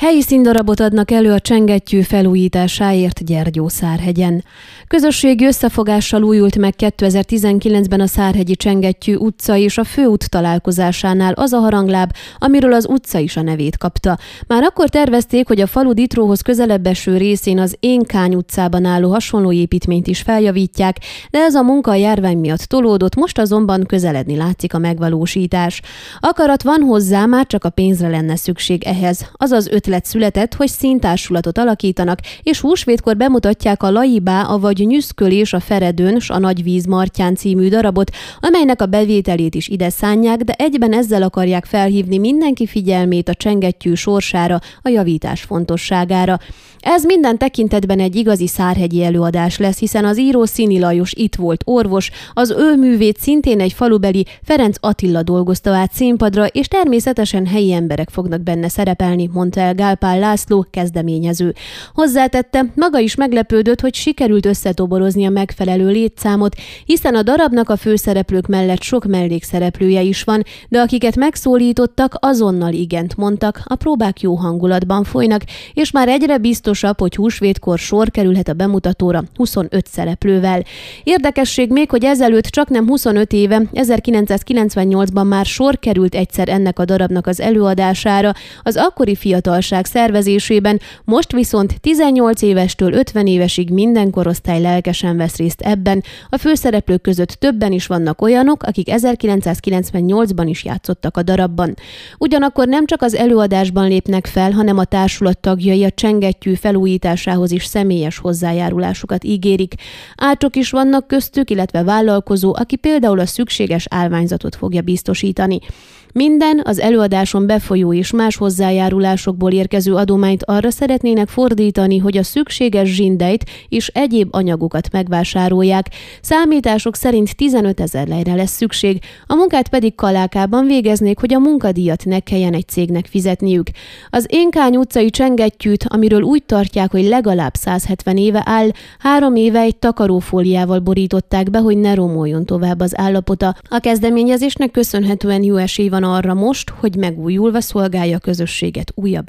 Helyi színdarabot adnak elő a csengettyű felújításáért Gyergyószárhegyen. Közösségi összefogással újult meg 2019-ben a Szárhegyi Csengettyű utca és a főút találkozásánál az a harangláb, amiről az utca is a nevét kapta. Már akkor tervezték, hogy a falu Ditróhoz közelebb eső részén az Énkány utcában álló hasonló építményt is feljavítják, de ez a munka a járvány miatt tolódott, most azonban közeledni látszik a megvalósítás. Akarat van hozzá, már csak a pénzre lenne szükség ehhez. Azaz ötlet ötlet született, hogy színtársulatot alakítanak, és húsvétkor bemutatják a Laibá, avagy Nyüszkölés a Feredőn, s a Nagy Víz Martyán című darabot, amelynek a bevételét is ide szánják, de egyben ezzel akarják felhívni mindenki figyelmét a csengettyű sorsára, a javítás fontosságára. Ez minden tekintetben egy igazi szárhegyi előadás lesz, hiszen az író Színi Lajos itt volt orvos, az ő művét szintén egy falubeli Ferenc Attila dolgozta át színpadra, és természetesen helyi emberek fognak benne szerepelni, mondta el Gálpál László, kezdeményező. Hozzátette, maga is meglepődött, hogy sikerült összetoborozni a megfelelő létszámot, hiszen a darabnak a főszereplők mellett sok mellékszereplője is van, de akiket megszólítottak, azonnal igent mondtak, a próbák jó hangulatban folynak, és már egyre biztosabb, hogy húsvétkor sor kerülhet a bemutatóra 25 szereplővel. Érdekesség még, hogy ezelőtt csak nem 25 éve, 1998-ban már sor került egyszer ennek a darabnak az előadására, az akkori fiatal fiatalság szervezésében, most viszont 18 évestől 50 évesig minden korosztály lelkesen vesz részt ebben, a főszereplők között többen is vannak olyanok, akik 1998-ban is játszottak a darabban. Ugyanakkor nem csak az előadásban lépnek fel, hanem a társulat tagjai a csengettyű felújításához is személyes hozzájárulásukat ígérik. Ácsok is vannak köztük, illetve vállalkozó, aki például a szükséges állványzatot fogja biztosítani. Minden az előadáson befolyó és más hozzájárulásokból érkező adományt arra szeretnének fordítani, hogy a szükséges zsindeit és egyéb anyagokat megvásárolják. Számítások szerint 15 ezer lejre lesz szükség, a munkát pedig kalákában végeznék, hogy a munkadíjat ne kelljen egy cégnek fizetniük. Az Énkány utcai csengettyűt, amiről úgy tartják, hogy legalább 170 éve áll, három éve egy takarófóliával borították be, hogy ne romoljon tovább az állapota. A kezdeményezésnek köszönhetően jó esély van arra most, hogy megújulva szolgálja a közösséget újabb